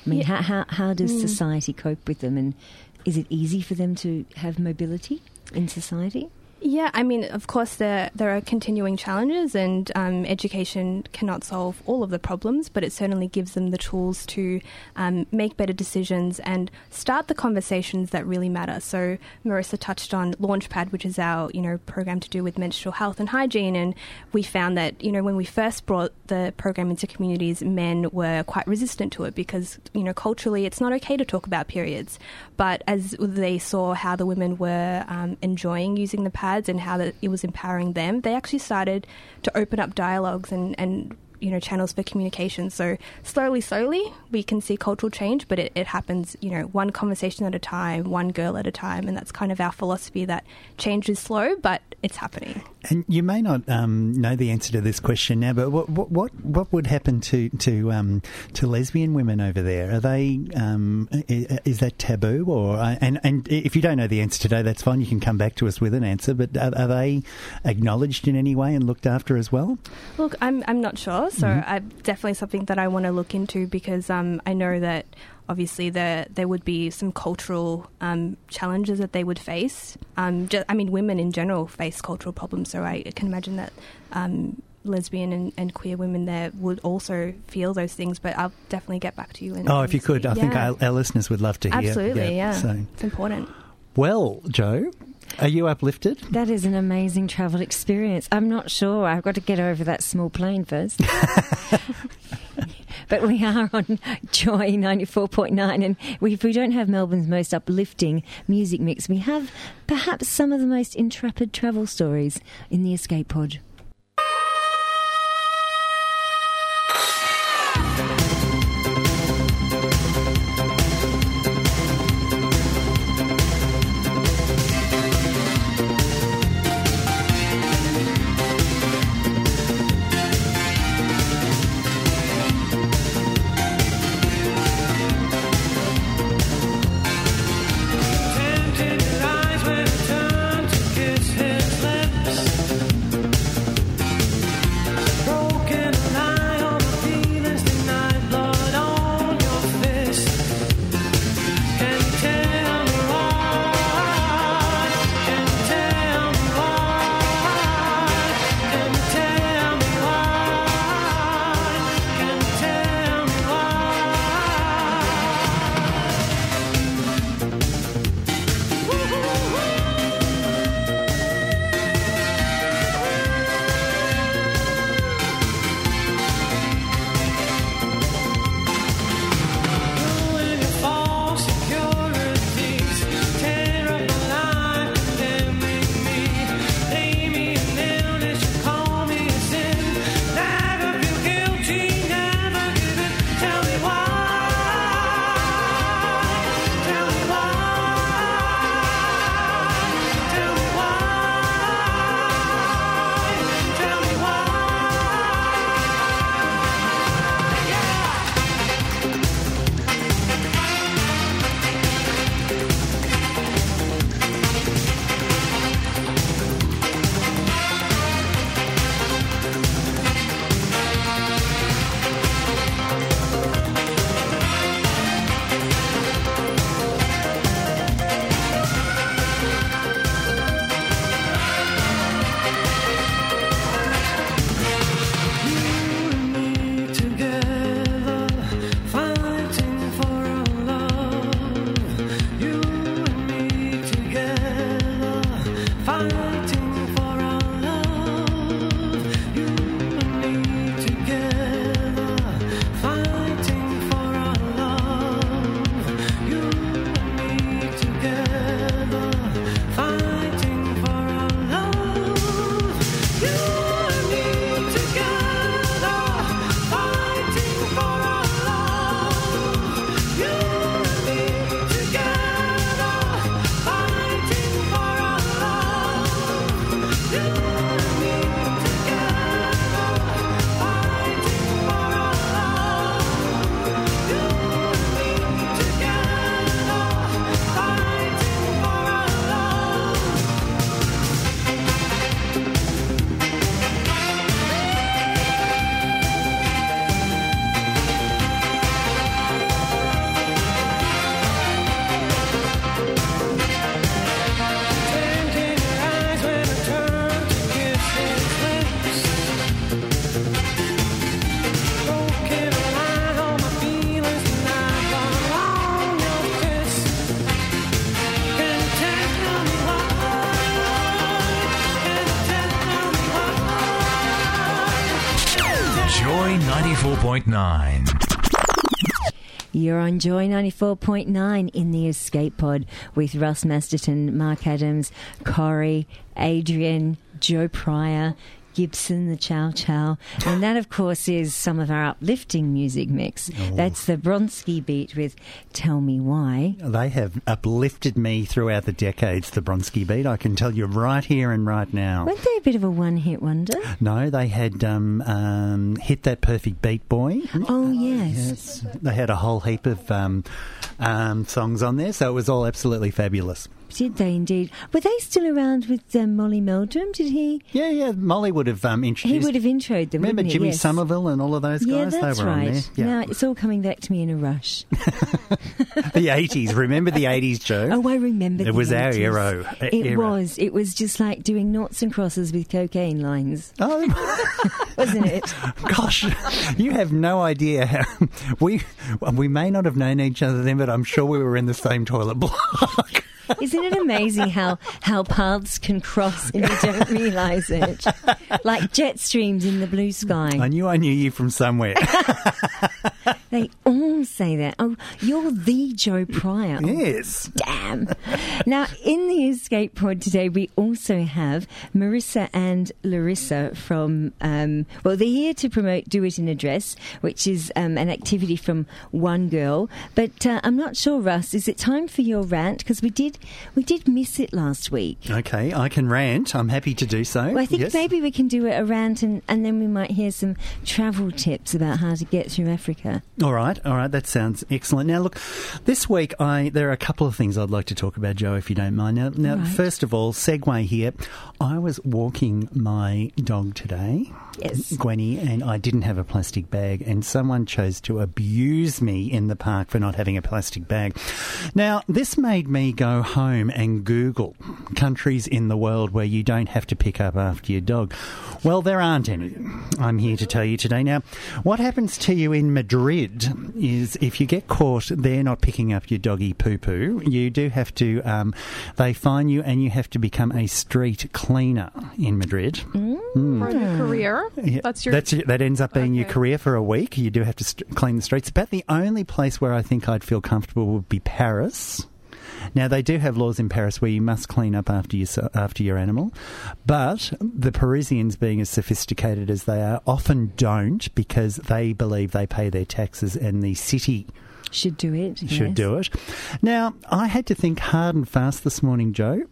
I mean, Yeah. how, how, how does Mm. society cope with them? And is it easy for them to have mobility in society? Yeah, I mean, of course, there there are continuing challenges, and um, education cannot solve all of the problems, but it certainly gives them the tools to um, make better decisions and start the conversations that really matter. So, Marisa touched on Launchpad, which is our you know program to do with menstrual health and hygiene, and we found that you know when we first brought the program into communities, men were quite resistant to it because you know culturally it's not okay to talk about periods, but as they saw how the women were um, enjoying using the pads and how that it was empowering them, they actually started to open up dialogues and, and you know channels for communication. So slowly, slowly, we can see cultural change, but it, it happens you know one conversation at a time, one girl at a time, and that's kind of our philosophy that change is slow, but it's happening. And you may not um, know the answer to this question now, but what what what, would happen to to um, to lesbian women over there? Are they um, is that taboo, or uh, and and if you don't know the answer today, that's fine. You can come back to us with an answer. But are, are they acknowledged in any way and looked after as well? Look, I'm I'm not sure, so Mhm. I definitely something that I want to look into because um, I know that obviously there there would be some cultural um, challenges that they would face. Um, ju- I mean, women in general face cultural problems, so I can imagine that. Um, Lesbian and, and queer women there would also feel those things, but I'll definitely get back to you. And, Oh, if you could. I think our, our listeners would love to hear. absolutely, yeah, So, it's important. well, Joe, are you uplifted? That is an amazing travel experience. I'm not sure. I've got to get over that small plane first. *laughs* but we are on Joy 94.9, and we, if we don't have Melbourne's most uplifting music mix, we have perhaps some of the most intrepid travel stories in the Escape Pod. You're on Joy 94.9 in the Escape Pod with Russ Masterton, Mark Adams, Corey, Adrian, Joe Pryor, Gibson, the Chow Chow. And that, of course, is some of our uplifting music mix. Oh. That's the Bronski beat with Tell Me Why. They have uplifted me throughout the decades, the Bronski beat. I can tell you right here and right now. Weren't they a bit of a one hit wonder? No, they had um, um, Hit That Perfect Beat Boy. Oh, yes. Yes. They had a whole heap of um, um, songs on there, so it was all absolutely fabulous. Did they indeed? Were they still around with um, Molly Meldrum? Did he? Yeah, yeah. Molly would have um, introduced. He would have introed them. Remember? Jimmy Yes. Somerville and all of those guys? Yeah, guys? that's they were on right. there. Yeah. Now it's all coming back to me in a rush. *laughs* the 80s. Remember the 80s, Joe? Oh, I remember. It was our 80s. era- It era. was. It was just like doing noughts and crosses with cocaine lines, Oh, *laughs* wasn't it? gosh, you have no idea how *laughs* we we may not have known each other then, but I'm sure we were in the same toilet block. *laughs* Isn't it amazing how how paths can cross and you don't *laughs* realise it? Like jet streams in the blue sky. I knew I knew you from somewhere. *laughs* They all say that. Oh, you're the Joe Pryor. Yes. Damn. now, in the escape pod today, we also have Marisa and Larissa from, um, well, they're here to promote Do It in a Dress, which is um, an activity from One Girl. But uh, I'm not sure, Russ, is it time for your rant? Because we did, we did miss it last week. Okay, I can rant. I'm happy to do so. Well, I think yes. maybe we can do a rant and, and then we might hear some travel tips about how to get through Africa. All right, all right, that sounds excellent. Now, look, this week I there are a couple of things I'd like to talk about, Joe, if you don't mind. Now, now Right. first of all, segue here. I was walking my dog today, Yes. Gwenny, and I didn't have a plastic bag, and someone chose to abuse me in the park for not having a plastic bag. Now, this made me go home and Google countries in the world where you don't have to pick up after your dog. Well, there aren't any. I'm here to tell you today. Now, what happens to you in Madrid is if you get caught there not picking up your doggy poo poo, you do have to, um, they fine you and you have to become a street cleaner in Madrid. For the career. Yeah, That's your. that's that ends up being your career for a week. You do have to st- clean the streets. About the only place where I think I'd feel comfortable would be Paris. Now they do have laws in Paris where you must clean up after your after your animal, but the Parisians, being as sophisticated as they are, often don't because they believe they pay their taxes and the city Should do it. should yes. do it. Now I had to think hard and fast this morning, Joe,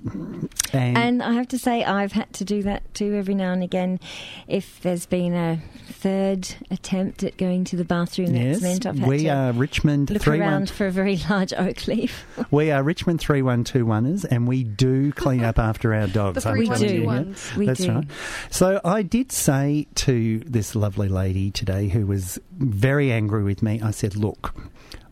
and, And I have to say, I've had to do that too every now and again. If there's been a third attempt at going to the bathroom yes, that's meant I've had we to are Richmond look three one. around for a very *laughs* large oak leaf. We are Richmond 3121ers and we do clean up after our dogs. The I'm telling you, yeah. 312s. We That's do. right. So I did say to this lovely lady today who was very angry with me, I said, look,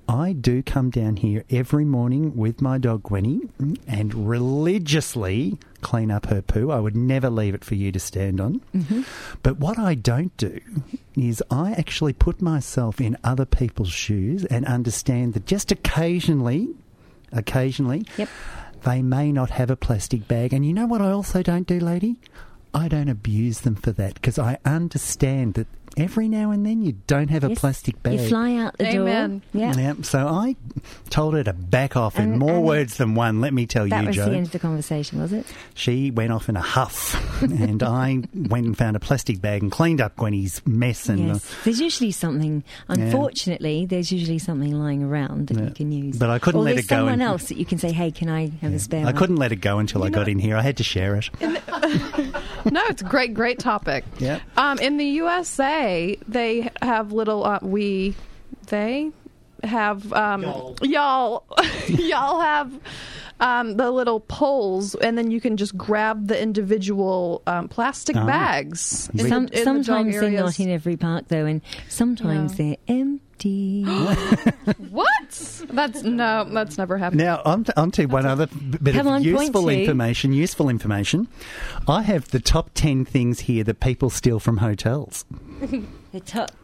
I do come down here every morning with my dog Gwenny and religiously clean up her poo. I would never leave it for you to stand on. Mm-hmm. But what I don't do is I actually put myself in other people's shoes and understand that just occasionally, occasionally, Yep. they may not have a plastic bag. And you know what I also don't do, lady? I don't abuse them for that because I understand that every now and then you don't have a Yes. plastic bag. You fly out the Amen. door. Yeah. Yeah, so I told her to back off in more words than one, let me tell That you, was Joe. the end of the conversation, was it? She went off in a huff, *laughs* and I went and found a plastic bag and cleaned up Gwenny's mess. And yes. There's usually something. Unfortunately, there's usually something lying around that Yeah. you can use. But I couldn't or let it go someone in- else that you can say, "Hey, can I have a spare?" I one?" couldn't let it go until I got in here. I had to share it. *laughs* no, it's a great, great topic. Yeah. Um, in the USA, they have little uh, we they have um, y'all *laughs* y'all have um, the little poles, and then you can just grab the individual um, plastic Ah. bags. in Some, in the dog sometimes they're not in every park though, and sometimes they're empty. *gasps* What? That's no, that's never happened. Now, on to, on to one other b- bit Come of on, useful information. Useful information. I have the top 10 things here that people steal from hotels. *laughs*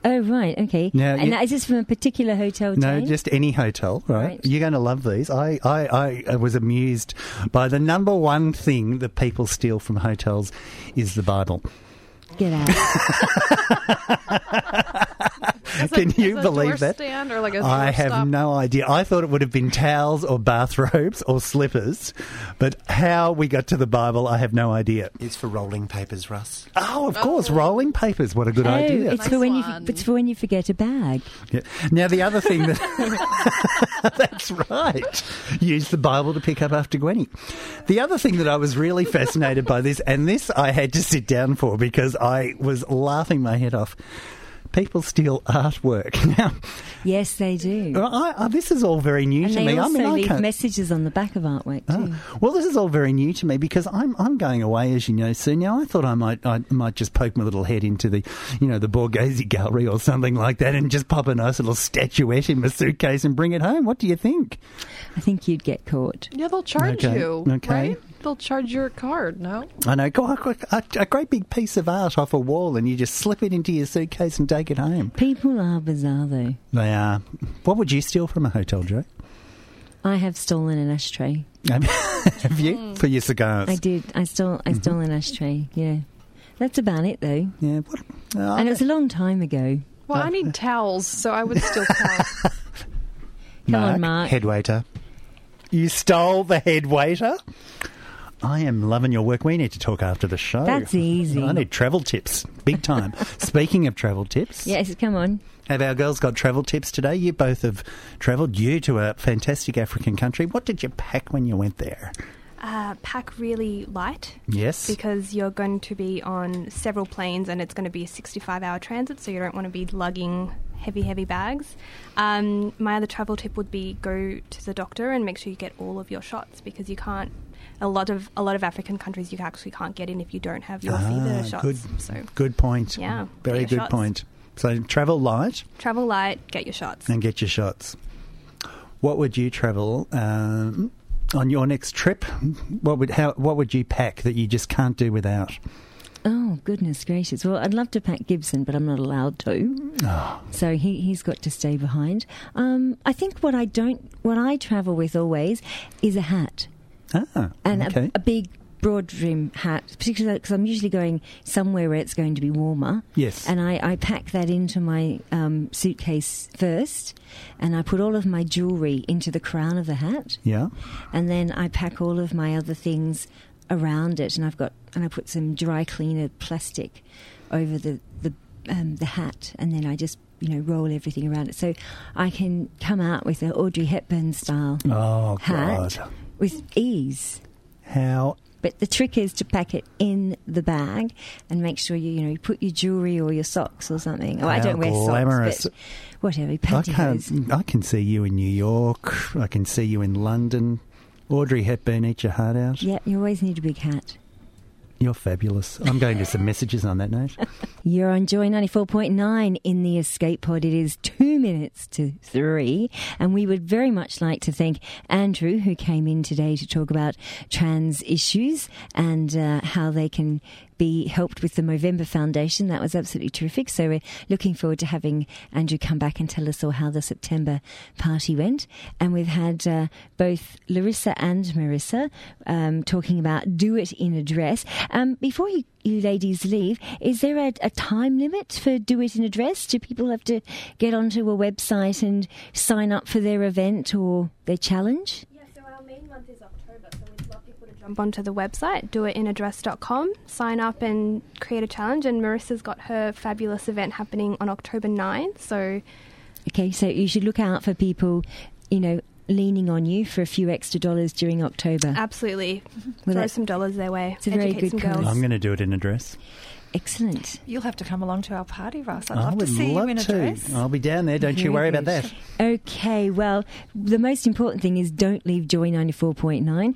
Oh right, okay. Now, and you- that- is this from a particular hotel No, chain? just any hotel, right? Right. You're going to love these. I, I, I was amused by the number one thing that people steal from hotels is the Bible. Get out. *laughs* Is Can it- you is it a believe door that? stand or like a I door have stop? no idea. I thought it would have been towels or bathrobes or slippers, but how we got to the Bible, I have no idea. It's for rolling papers, Russ. Oh, of oh. course, rolling papers. What a good oh, idea. It's for when you it's for when you forget a bag. Yeah. Now, the other thing that. *laughs* That's right. Use the Bible to pick up after Gwenny. The other thing that I was really fascinated by this, and this I had to sit down for because I was laughing my head off. People steal artwork. *laughs* Now, Yes, they do. I, I, this is all very new and to they me. I also mean, I leave can't. messages on the back of artwork ah. too. Well, this is all very new to me because I'm I'm going away, as you know, soon. Now, I thought I might I might just poke my little head into the, you know, the Borghese Gallery or something like that, and just pop a nice little statuette in my suitcase and bring it home. What do you think? I think you'd get caught. Yeah, they'll charge Okay, you. okay. Right? They'll charge your card, no? I know, go a, a great big piece of art off a wall, and you just slip it into your suitcase and take it home. People are bizarre though. They are. What would you steal from a hotel, Joe? I have stolen an ashtray. Have you *laughs* hmm. for your cigars? I did. I stole. I stole mm-hmm. an ashtray. Yeah, that's about it though. Yeah, what, uh, and it was a long time ago. Well, I uh, need uh, towels, so I would still *laughs* towels. Come on, Mark. Head waiter. You stole the head waiter. I am loving your work. We need to talk after the show. That's easy. I need travel tips, big time. *laughs* Speaking of travel tips, Yes, come on. have our girls got travel tips today? You both have travelled. You to a fantastic African country. What did you pack when you went there? Uh, pack really light. Yes. Because you're going to be on several planes and it's going to be a 65 hour transit, so you don't want to be lugging heavy, heavy bags. Um, my other travel tip would be go to the doctor and make sure you get all of your shots because you can't. A lot of a lot of African countries you actually can't get in if you don't have your fever Ah, shots. good, So good point. Yeah, very good shots. point. So travel light travel light, get your shots. and get your shots. What would you travel um, on your next trip? What would how what would you pack that you just can't do without? Oh goodness gracious! Well, I'd love to pack Gibson, but I'm not allowed to. Oh. So he he's got to stay behind. Um, I think what I don't, what I travel with always, is a hat Ah, and okay. a, a big broad brim hat, particularly because I'm usually going somewhere where it's going to be warmer. Yes. And I, I pack that into my um, suitcase first, and I put all of my jewellery into the crown of the hat, yeah. and then I pack all of my other things around it, and I've got and I put some dry cleaner plastic over the the um, the hat, and then I just you know roll everything around it, so I can come out with an Audrey Hepburn style Oh hat God! With ease. How But the trick is to pack it in the bag and make sure you, you know, you put your jewellery or your socks or something. Oh, I don't wear glamorous. socks, but whatever. I Pantyhose. can't. I can see you in New York. I can see you in London. Audrey Hepburn, eat your heart out. Yeah, you always need a big hat. You're fabulous. I'm going to some messages on that note. *laughs* You're on Joy 94.9 in the Escape Pod. It is two minutes to three. And we would very much like to thank Andrew, who came in today to talk about trans issues and uh, how they can be helped with the Movember Foundation. That was absolutely terrific. So we're looking forward to having Andrew come back and tell us all how the September party went. And we've had uh, both Larissa and Marisa um, talking about do it in a dress. Um, before you, you ladies leave, is there a, a time limit for do it in a dress? Do people have to get onto a website and sign up for their event or their challenge? Yeah, so our main month is October, so we'd love people to jump onto the website, doitinadress.com, sign up and create a challenge. And Marisa's got her fabulous event happening on October 9th, so Okay, so you should look out for people, you know, leaning on you for a few extra dollars during October. absolutely Well, throw some dollars their way. it's a very good some cause. girls. I'm going to do it in a dress. Excellent. You'll have to come along to our party, Russ. I'd I love to see love you in a to. dress. I'll be down there. Don't you Very worry about that. Okay, well, the most important thing is don't leave Joy 94.9.